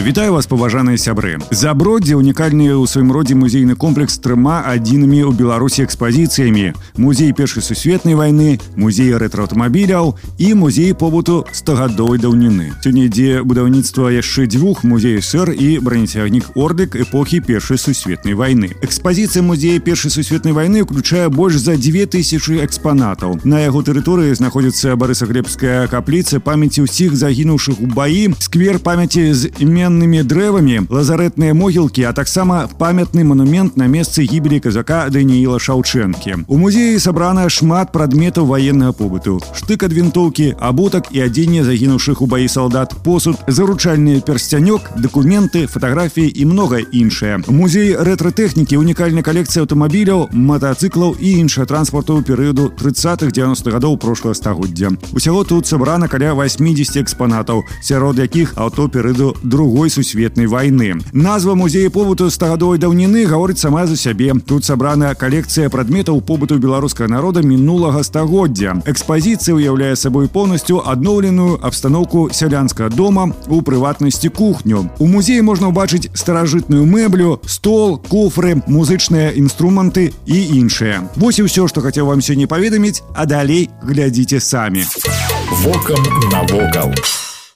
Вітаю вас паважаныя сябры заброддзе унікальны ў сваім родзе музейны комплекс трыма адзінымі ў беларусі экспазіцыямі музей першай сусветнай вайны музей рэтрааўтамабіляў і музей побыту стагадовай даўніны сёння ідзе будаўніцтва яшчэ дзвюх музею сэр і бронецягнік ордык эпохі першай сусветнай вайны экспазіцыя музея першай сусветнай вайны ўключае больш за 2000 экспанатаў на яго тэрыторыі знаходзіцца барысаглебская капліца памяці ўсіх загінуўшых у баі сквер памяці з імя каменнымі дрэвамі лазарэтныя могілкі а таксама памятны манумент на месцы гібелі казака данііла шаўчэнкі у музеі сабрана шмат прадметаў военнага побыту штык ад вінтоўкі абутак і адзенне загінуўшых у баі салдат посуд заручальны персцянёк дакументы фатаграфіі і многае іншае музей рэтратэхнікі унікальная калекцыя аўтамабіляў матацыклаў і іншая транспарту перыяду 30-х 90 гадоў прошлого стагоддзя усяго тут сабрана каля 80 экспанатаў сярод якіх аўто перыяду другого другой сусветнай войны назва музея побыту стагадовай даўніны гаворыць сама за сябе тут сабраная калекцыя прадметаў побыту беларускага народа мінулага стагоддзя экспазіцыя ўяўляе сабой поўнасцю адноўленую абстаноўку сялянскага дома у прыватнасці кухню у музеі можна ўбачыць старажытную мэблю стол кофры музычныя інструменты і іншыя вось і ўсё што хацеў вам сёння паведаміць а далей глядзіце самі вокам навокал у